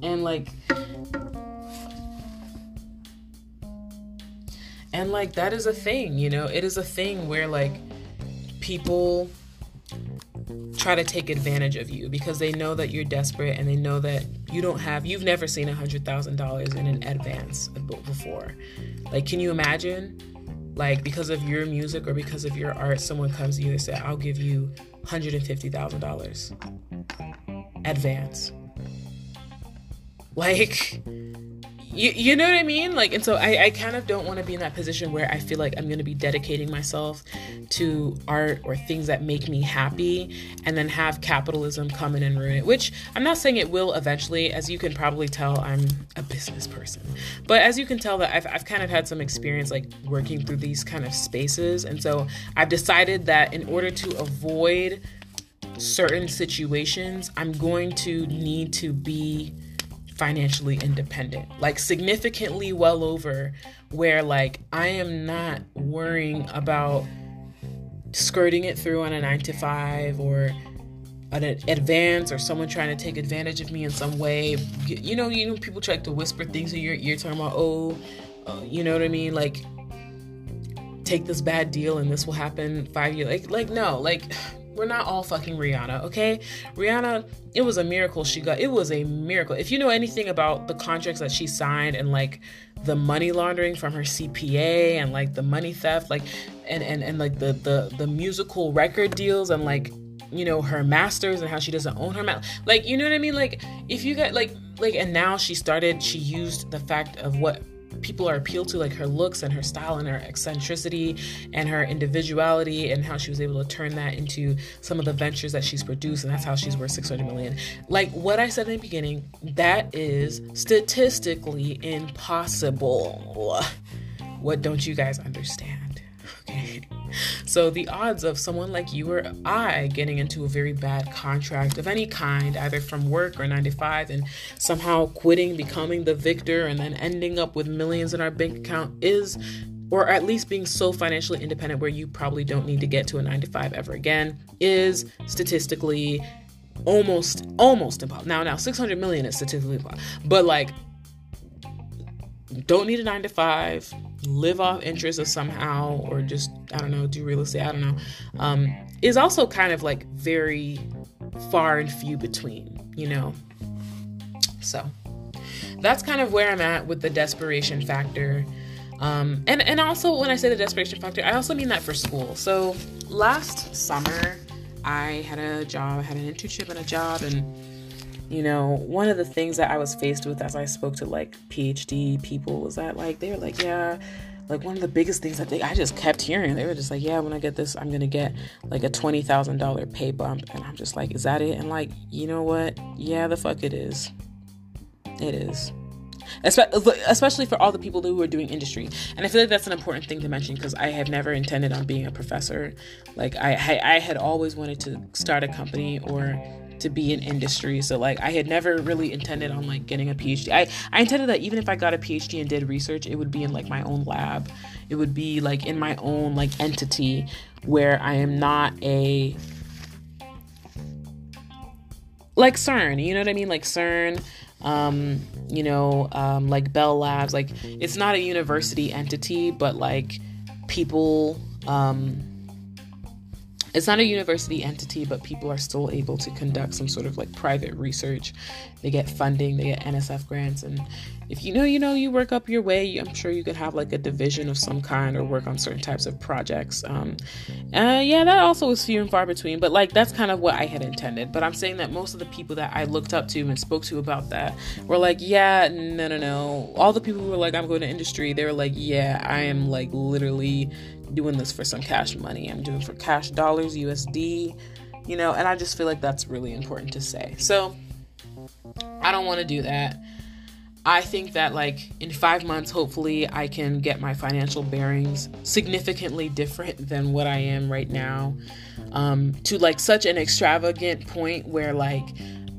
And like and like that is a thing you know? It is a thing where like people try to take advantage of you because they know that you're desperate and they know that you don't have you've never seen a hundred thousand dollars in an advance before. Like can you imagine like because of your music or because of your art someone comes to you and say i'll give you $150000 advance. Like you, you know what I mean? Like, and so I, I kind of don't want to be in that position where I feel like I'm going to be dedicating myself to art or things that make me happy and then have capitalism come in and ruin it, which I'm not saying it will eventually. As you can probably tell, I'm a business person. But as you can tell, that I've, I've kind of had some experience like working through these kind of spaces. And so I've decided that in order to avoid certain situations, I'm going to need to be financially independent, like significantly well over where like I am not worrying about skirting it through on a 9 to 5 or an advance or someone trying to take advantage of me in some way. You know, you know people try to whisper things in your ear talking about, "Oh, uh, you know what I mean? Like take this bad deal and this will happen 5 years." Like like no, like we're not all fucking Rihanna, okay? Rihanna, it was a miracle she got. It was a miracle. If you know anything about the contracts that she signed and like the money laundering from her CPA and like the money theft, like and and, and like the the the musical record deals and like you know her masters and how she doesn't own her ma- like you know what I mean? Like if you got like like and now she started she used the fact of what people are appealed to like her looks and her style and her eccentricity and her individuality and how she was able to turn that into some of the ventures that she's produced and that's how she's worth 600 million. Like what i said in the beginning that is statistically impossible. What don't you guys understand okay so the odds of someone like you or I getting into a very bad contract of any kind, either from work or 95, and somehow quitting, becoming the victor, and then ending up with millions in our bank account is or at least being so financially independent where you probably don't need to get to a 9 to 5 ever again is statistically almost almost impossible. Now now 600 million is statistically impossible. But like don't need a 9 to 5 live off interest of somehow or just i don't know do real estate i don't know um, is also kind of like very far and few between you know? So that's kind of where i'm at with the desperation factor. Um, and and also when i say the desperation factor i also mean that for school. So last summer i had a job i had an internship and a job and you know, one of the things that I was faced with as I spoke to like PhD people was that like they were like, yeah, like one of the biggest things that they I just kept hearing. They were just like, yeah, when I get this, I'm gonna get like a twenty thousand dollar pay bump, and I'm just like, is that it? And like, you know what? Yeah, the fuck it is. It is. Especially for all the people who are doing industry, and I feel like that's an important thing to mention because I have never intended on being a professor. Like I, I, I had always wanted to start a company or to be in industry. So like I had never really intended on like getting a PhD. I, I intended that even if I got a PhD and did research, it would be in like my own lab. It would be like in my own like entity where I am not a like CERN, you know what I mean? Like CERN, um, you know, um, like Bell Labs. Like it's not a university entity, but like people um it's not a university entity, but people are still able to conduct some sort of like private research. They get funding, they get NSF grants, and if you know, you know, you work up your way. I'm sure you could have like a division of some kind or work on certain types of projects. Um, uh, yeah, that also was few and far between, but like that's kind of what I had intended. But I'm saying that most of the people that I looked up to and spoke to about that were like, yeah, no, no, no. All the people who were like, I'm going to industry, they were like, yeah, I am like literally doing this for some cash money. I'm doing for cash dollars, USD, you know, and I just feel like that's really important to say. So I don't want to do that. I think that like in five months, hopefully, I can get my financial bearings significantly different than what I am right now. Um, to like such an extravagant point where like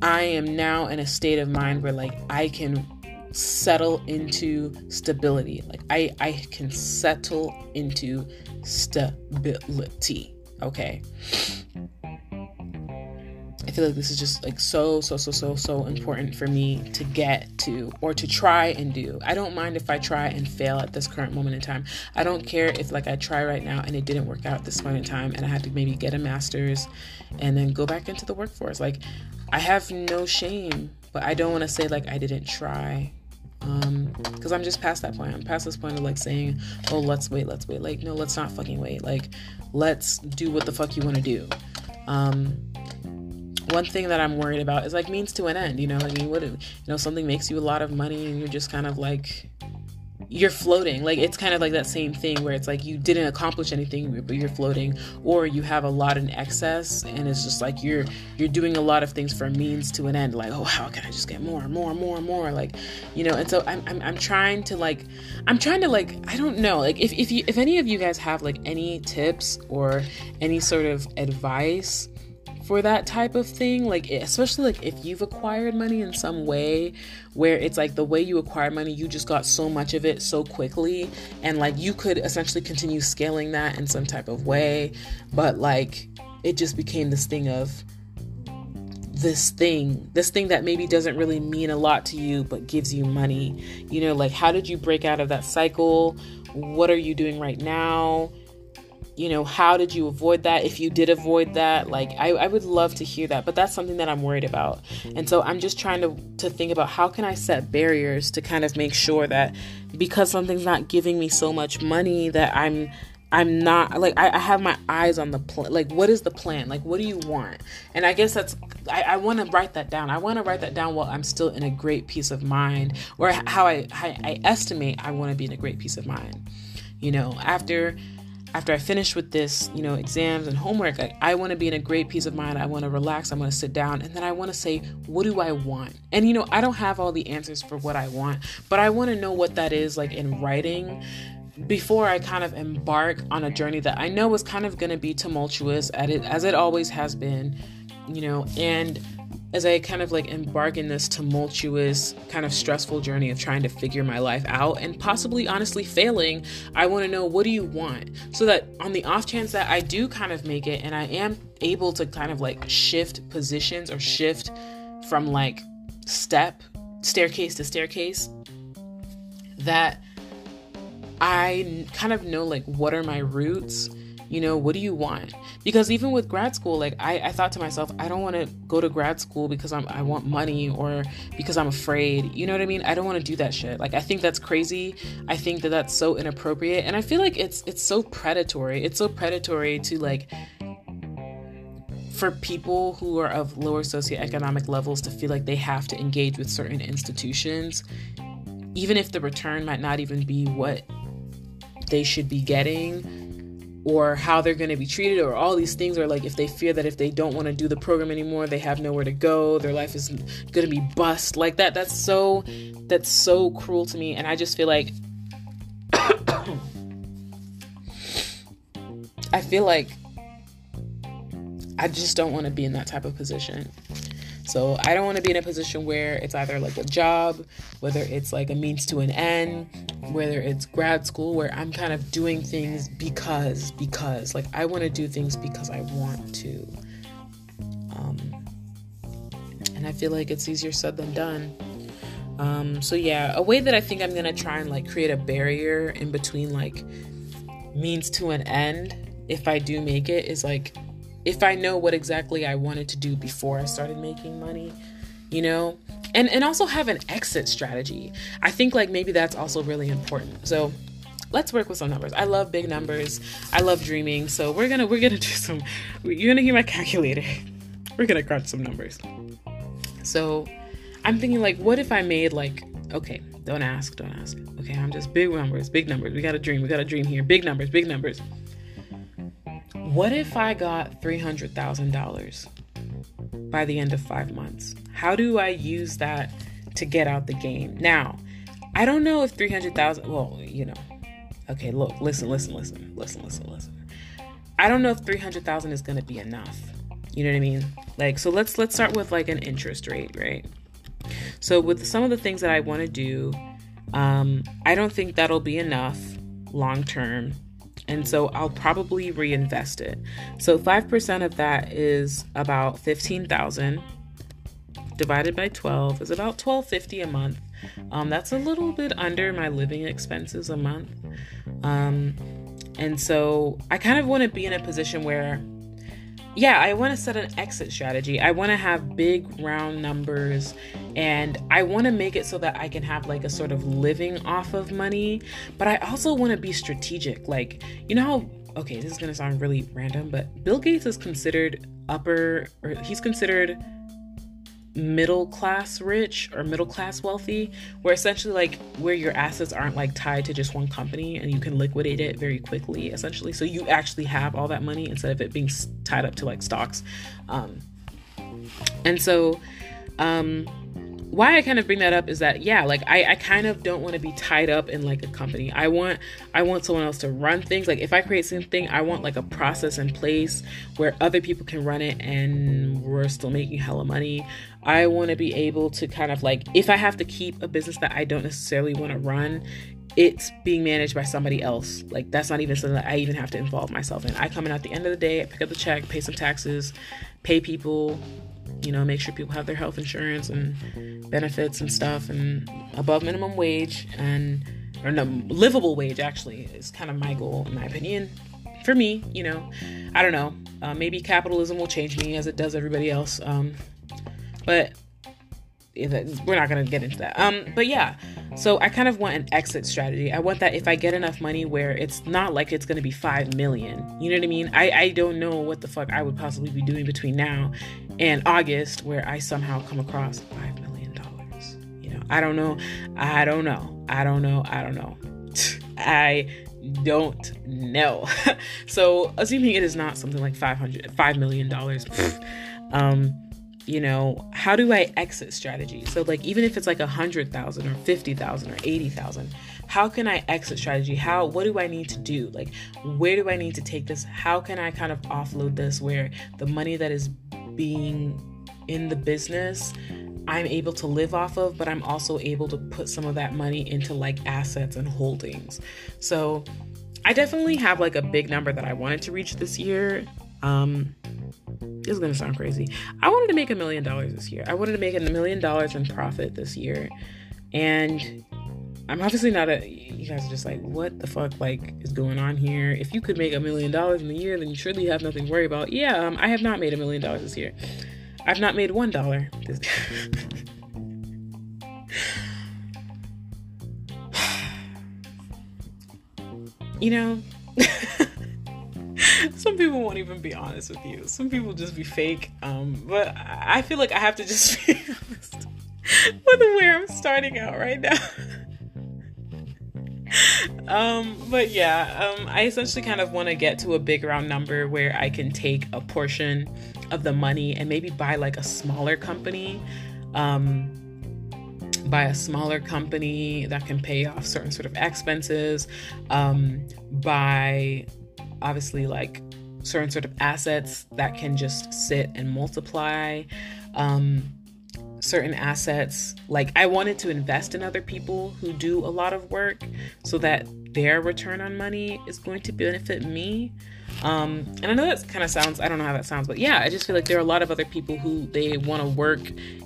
I am now in a state of mind where like I can settle into stability. Like I I can settle into stability. Okay. I feel like this is just like so, so, so, so, so important for me to get to or to try and do. I don't mind if I try and fail at this current moment in time. I don't care if like I try right now and it didn't work out at this point in time and I had to maybe get a master's and then go back into the workforce. Like I have no shame, but I don't want to say like I didn't try um because i'm just past that point. I'm past this point of like saying oh let's wait let's wait. Like no let's not fucking wait. Like let's do what the fuck you want to do. Um one thing that i'm worried about is like means to an end you know? I mean what you know something makes you a lot of money and you're just kind of like you're floating. Like it's kind of like that same thing where it's like you didn't accomplish anything but you're floating or you have a lot in excess and it's just like you're you're doing a lot of things for means to an end. Like oh how can i just get more more more more? Like you know and so I'm, I'm i'm trying to like i'm trying to like i don't know. Like if if you if any of you guys have like any tips or any sort of advice for that type of thing like especially like if you've acquired money in some way where it's like the way you acquire money you just got so much of it so quickly and like you could essentially continue scaling that in some type of way but like it just became this thing of this thing this thing that maybe doesn't really mean a lot to you but gives you money. You know like how did you break out of that cycle? What are you doing right now you know, how did you avoid that? If you did avoid that, like I, I would love to hear that. But that's something that I'm worried about. And so I'm just trying to to think about how can I set barriers to kind of make sure that because something's not giving me so much money that I'm I'm not like I, I have my eyes on the plan. Like, what is the plan? Like, what do you want? And I guess that's I, I want to write that down. I want to write that down while I'm still in a great peace of mind, or how I how I estimate I want to be in a great peace of mind. You know, after after I finish with this, you know, exams and homework, I, I want to be in a great peace of mind. I want to relax. I want to sit down, and then I want to say, what do I want? And you know, I don't have all the answers for what I want, but I want to know what that is like in writing before I kind of embark on a journey that I know is kind of going to be tumultuous at it as it always has been, you know, and as I kind of like embark in this tumultuous, kind of stressful journey of trying to figure my life out and possibly honestly failing, I want to know what do you want? So that on the off chance that I do kind of make it and I am able to kind of like shift positions or shift from like step, staircase to staircase, that I kind of know like what are my roots you know what do you want? Because even with grad school like i, I thought to myself i don't want to go to grad school because I'm, i want money or because i'm afraid you know what i mean? I don't want to do that shit. Like i think that's crazy. I think that that's so inappropriate. And i feel like it's it's so predatory. It's so predatory to like for people who are of lower socioeconomic levels to feel like they have to engage with certain institutions even if the return might not even be what they should be getting or how they're going to be treated or all these things or like if they fear that if they don't want to do the program anymore they have nowhere to go their life is going to be bust like that that's so that's so cruel to me and i just feel like *coughs* i feel like i just don't want to be in that type of position. So I don't want to be in a position where it's either like a job, whether it's like a means to an end, whether it's grad school where I'm kind of doing things because because like I want to do things because I want to. Um and I feel like it's easier said than done. Um so yeah, a way that I think I'm going to try and like create a barrier in between like means to an end if I do make it is like if I know what exactly I wanted to do before I started making money, you know? And and also have an exit strategy. I think like maybe that's also really important. So let's work with some numbers. I love big numbers. I love dreaming. So we're gonna we're gonna *laughs* do some you're gonna hear my calculator. *laughs* We're gonna crunch some numbers. So I'm thinking like what if I made like okay, don't ask, don't ask. Okay, I'm just big numbers, big numbers. We got a dream, we got a dream here. Big numbers, big numbers. What if I got $300,000 by the end of five months? How do I use that to get out the game? Now, I don't know if 300,000, well, you know, okay, look, listen, listen, listen, listen, listen, listen. I don't know if 300,000 is going to be enough. You know what I mean? Like, so let's, let's start with like an interest rate, right? So with some of the things that I want to do, um, I don't think that'll be enough long term and so I'll probably reinvest it. So 5% of that is about 15,000 divided by 12 is about 1250 a month. Um, that's a little bit under my living expenses a month. Um, and so I kind of want to be in a position where yeah, I want to set an exit strategy. I want to have big round numbers and I want to make it so that I can have like a sort of living off of money, but I also want to be strategic. Like, you know how okay, this is going to sound really random, but Bill Gates is considered upper or he's considered middle class rich or middle class wealthy where essentially like where your assets aren't like tied to just one company and you can liquidate it very quickly essentially so you actually have all that money instead of it being tied up to like stocks um and so um why I kind of bring that up is that yeah, like I, I kind of don't want to be tied up in like a company. I want I want someone else to run things. Like if I create something, I want like a process in place where other people can run it and we're still making hella money. I want to be able to kind of like if I have to keep a business that I don't necessarily want to run, it's being managed by somebody else. Like that's not even something that I even have to involve myself in. I come in at the end of the day, I pick up the check, pay some taxes, pay people, you know, make sure people have their health insurance and benefits and stuff and above minimum wage and or no livable wage actually is kind of my goal in my opinion for me, you know, I don't know. Uh, maybe capitalism will change me as it does everybody else. Um, but we're not going to get into that. Um, but yeah, so I kind of want an exit strategy. I want that if I get enough money where it's not like it's going to be 5 million. You know what I mean? I, I don't know what the fuck I would possibly be doing between now and August where I somehow come across 5 million dollars. You know, I don't know. I don't know. I don't know. I don't know. *laughs* I don't know. *laughs* so, assuming it is not something like 500 5 million dollars. *laughs* um you know, how do I exit strategy? So like even if it's like a hundred thousand or fifty thousand or eighty thousand, how can I exit strategy? How what do I need to do? Like where do I need to take this? How can I kind of offload this where the money that is being in the business I'm able to live off of, but I'm also able to put some of that money into like assets and holdings. So I definitely have like a big number that I wanted to reach this year. Um, this is gonna sound crazy. I wanted to make a million dollars this year. I wanted to make a million dollars in profit this year. And I'm obviously not a you guys are just like, what the fuck like is going on here? If you could make a million dollars in a year, then you surely have nothing to worry about. Yeah, um, I have not made a million dollars this year. I've not made one dollar this *laughs* *sighs* you know *laughs* *laughs* some people won't even be honest with you. Some people just be fake. Um, but I feel like I have to just *laughs* be honest with where I'm starting out right now. *laughs* um, but yeah, um, I essentially kind of want to get to a big round number where I can take a portion of the money and maybe buy like a smaller company. Um, buy a smaller company that can pay off certain sort of expenses, um, buy obviously like certain sort of assets that can just sit and multiply. Um, certain assets like I wanted to invest in other people who do a lot of work so that their return on money is going to benefit me. Um, and I know that kind of sounds, I don't know how that sounds, but yeah, I just feel like there are a lot of other people who they want to work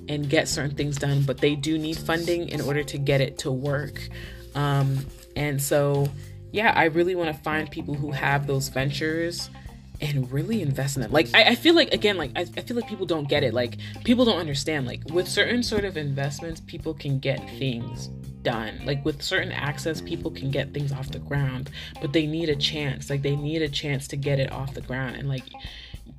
and get certain things done, but they do need funding in order to get it to work. Um, and so yeah, I really want to find people who have those ventures and really invest in them. Like, I, I feel like, again, like, I, I, feel like people don't get it. Like, people don't understand. Like, with certain sort of investments, people can get things done. Like, with certain access, people can get things off the ground, but they need a chance. Like, they need a chance to get it off the ground. And, like,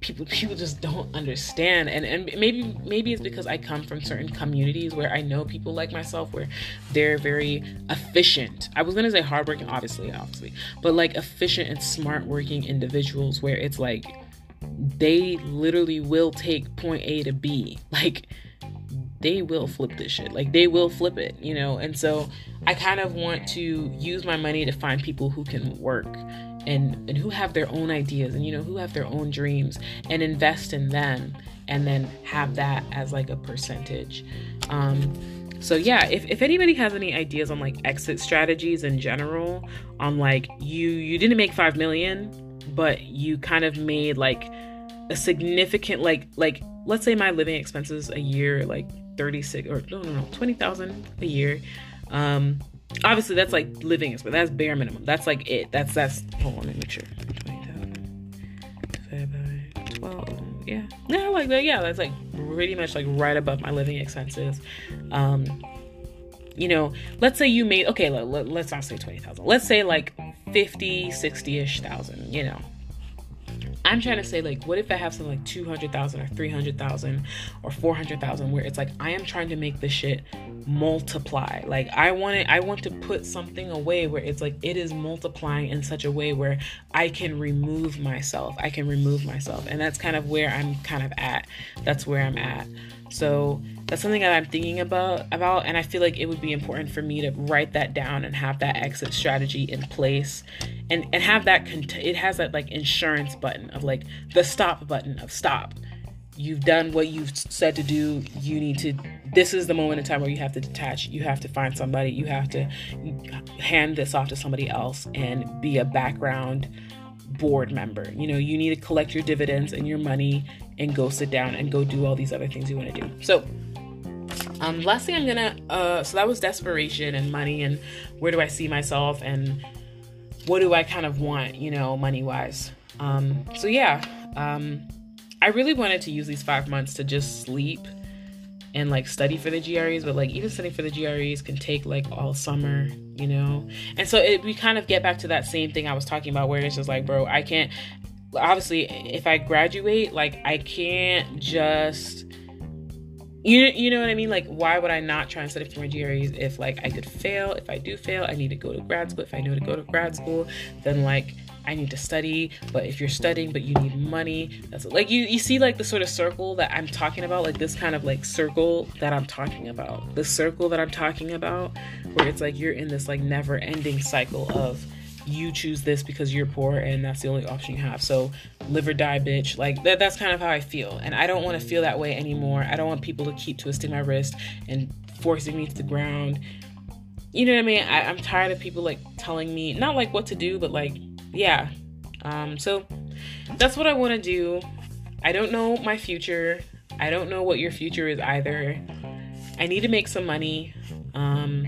people people just don't understand and and maybe maybe it's because I come from certain communities where I know people like myself where they're very efficient. I was gonna say hardworking, obviously, obviously, but like efficient and smart working individuals where it's like they literally will take point A to B. Like they will flip this shit. Like they will flip it, you know? And so I kind of want to use my money to find people who can work and and who have their own ideas and you know who have their own dreams and invest in them and then have that as like a percentage um so yeah if, if anybody has any ideas on like exit strategies in general on like you you didn't make five million but you kind of made like a significant like like let's say my living expenses a year like 36 or no no no 20,000 a year um obviously that's like living expense. That's bare minimum. That's like it. That's that's. Hold on, let me make sure. Twelve. Yeah. Yeah, like that. Yeah, that's like pretty much like right above my living expenses. Um, you know, let's say you made okay. Let, let, let's not say twenty thousand. Let's say like 50, 60 ish thousand. You know. I'm trying to say, like, what if I have something like 200,000 or 300,000 or 400,000 where it's like I am trying to make this shit multiply. Like, I want it, I want to put something away where it's like it is multiplying in such a way where I can remove myself. I can remove myself. And that's kind of where I'm kind of at. That's where I'm at. So that's something that I'm thinking about about and I feel like it would be important for me to write that down and have that exit strategy in place and and have that cont- it has that like insurance button of like the stop button of stop. You've done what you've said to do. You need to this is the moment in time where you have to detach. You have to find somebody. You have to hand this off to somebody else and be a background board member. You know you need to collect your dividends and your money and go sit down and go do all these other things you want to do so um last thing i'm gonna uh so that was desperation and money and where do i see myself and what do I kind of want, you know, money wise. Um, so yeah, um, I really wanted to use these five months to just sleep and like study for the GREs, but like even studying for the GREs can take like all summer, you know? And so it, we kind of get back to that same thing I was talking about where it's just like, bro, I can't, obviously, if I graduate, like I can't just. You, you know what I mean? Like, why would I not try and study for my GREs if, like, I could fail? If I do fail, I need to go to grad school. If I know to go to grad school, then, like, I need to study, but if you're studying but you need money, that's like you you see like the sort of circle that I'm talking about, like this kind of like circle that I'm talking about. The circle that I'm talking about where it's like you're in this like never-ending cycle of you choose this because you're poor and that's the only option you have. So live or die, bitch. Like that that's kind of how I feel. And I don't want to feel that way anymore. I don't want people to keep twisting my wrist and forcing me to the ground. You know what I mean? I, I'm tired of people like telling me not like what to do, but like yeah. Um, so that's what I want to do. I don't know my future. I don't know what your future is either. I need to make some money. Um,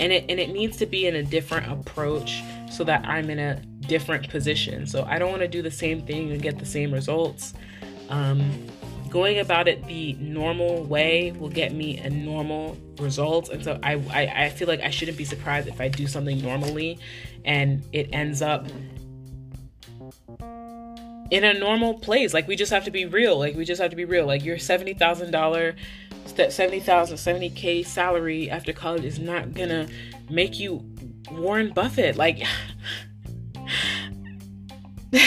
and it and it needs to be in a different approach so that I'm in a different position. So I don't want to do the same thing and get the same results. Um, going about it the normal way will get me a normal result and so I, I i feel like i shouldn't be surprised if i do something normally and it ends up in a normal place. Like we just have to be real. Like we just have to be real. Like your seventy thousand dollar, seventy thousand, seventy k salary after college is not gonna make you Warren Buffett. Like. *sighs*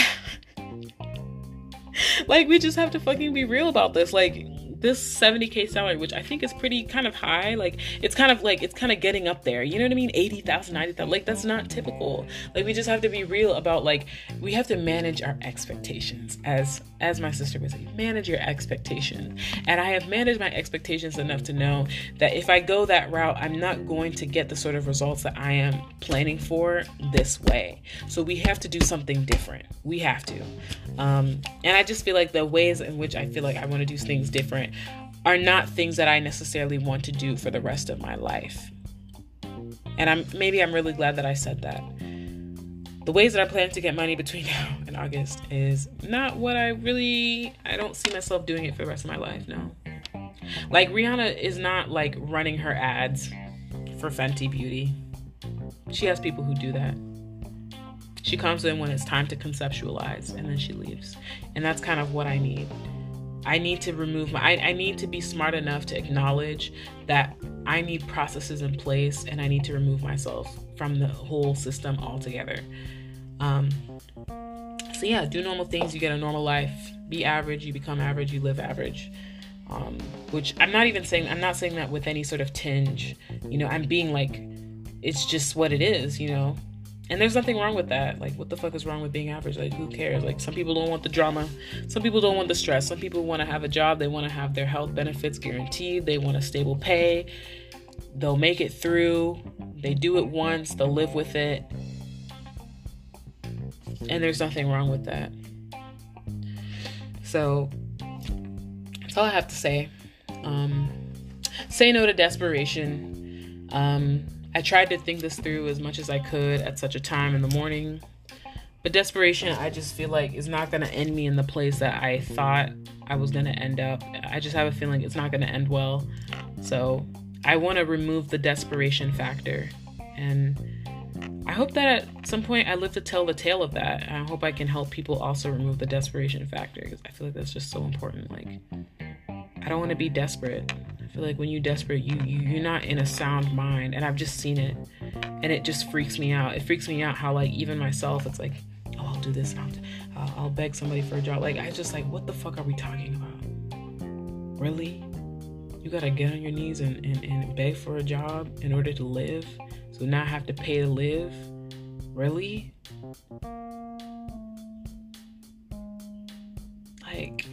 like we just have to fucking be real about this. Like this 70k salary, which I think is pretty kind of high, like it's kind of like it's kind of getting up there. You know what I mean? 80,000, 90,000. Like that's not typical. Like we just have to be real about like we have to manage our expectations as as my sister would say, manage your expectations. And I have managed my expectations enough to know that if I go that route, I'm not going to get the sort of results that I am planning for this way. So we have to do something different. We have to. Um, and I just feel like the ways in which I feel like I want to do things different are not things that I necessarily want to do for the rest of my life. And I'm maybe I'm really glad that I said that. The ways that I plan to get money between *laughs* now and August is not what I really I don't see myself doing it for the rest of my life, no. Like Rihanna is not like running her ads for Fenty Beauty. She has people who do that. She comes in when it's time to conceptualize and then she leaves. And that's kind of what I need. I need to remove my, I, I need to be smart enough to acknowledge that I need processes in place and I need to remove myself from the whole system altogether. Um, so, yeah, do normal things, you get a normal life. Be average, you become average, you live average. Um, which I'm not even saying, I'm not saying that with any sort of tinge. You know, I'm being like, it's just what it is, you know. And there's nothing wrong with that. Like, what the fuck is wrong with being average? Like, who cares? Like, some people don't want the drama. Some people don't want the stress. Some people want to have a job. They want to have their health benefits guaranteed. They want a stable pay. They'll make it through. They do it once. They'll live with it. And there's nothing wrong with that. So, that's all I have to say. Um, say no to desperation. Um, I tried to think this through as much as I could at such a time in the morning. But desperation, I just feel like is not going to end me in the place that I thought I was going to end up. I just have a feeling it's not going to end well. So I want to remove the desperation factor. And I hope that at some point I live to tell the tale of that. I hope I can help people also remove the desperation factor because I feel like that's just so important. Like, I don't want to be desperate feel like when you're desperate, you, you you're not in a sound mind, and I've just seen it, and it just freaks me out. It freaks me out how like even myself, it's like, oh, I'll do this, I'll, I'll, I'll beg somebody for a job. Like I just like, what the fuck are we talking about? Really? You gotta get on your knees and, and, and beg for a job in order to live, so now I have to pay to live. Really? Like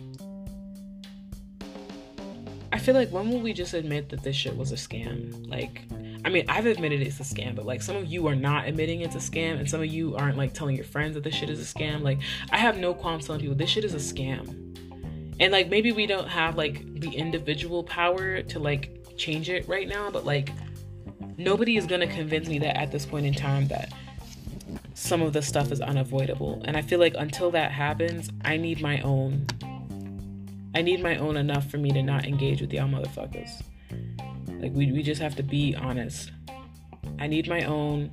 feel like when will we just admit that this shit was a scam? Like, I mean, I've admitted it's a scam, but like some of you are not admitting it's a scam, and some of you aren't like telling your friends that this shit is a scam. Like, I have no qualms telling people this shit is a scam. And like maybe we don't have like the individual power to like change it right now, but like nobody is gonna convince me that at this point in time that some of the stuff is unavoidable. And I feel like until that happens, I need my own. I need my own enough for me to not engage with y'all motherfuckers. Like we we just have to be honest. I need my own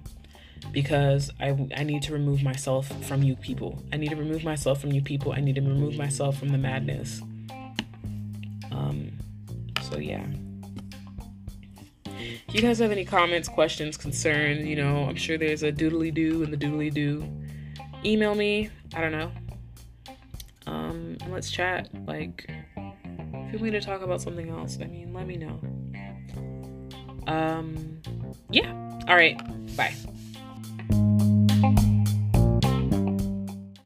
because I I need to remove myself from you people. I need to remove myself from you people. I need to remove myself from the madness. Um so yeah. If you guys have any comments, questions, concerns, you know, I'm sure there's a doodly doo in the doodly doo. Email me. I don't know um, and let's chat. Like, if you want me to talk about something else, I mean, let me know. Um, yeah. All right. Bye.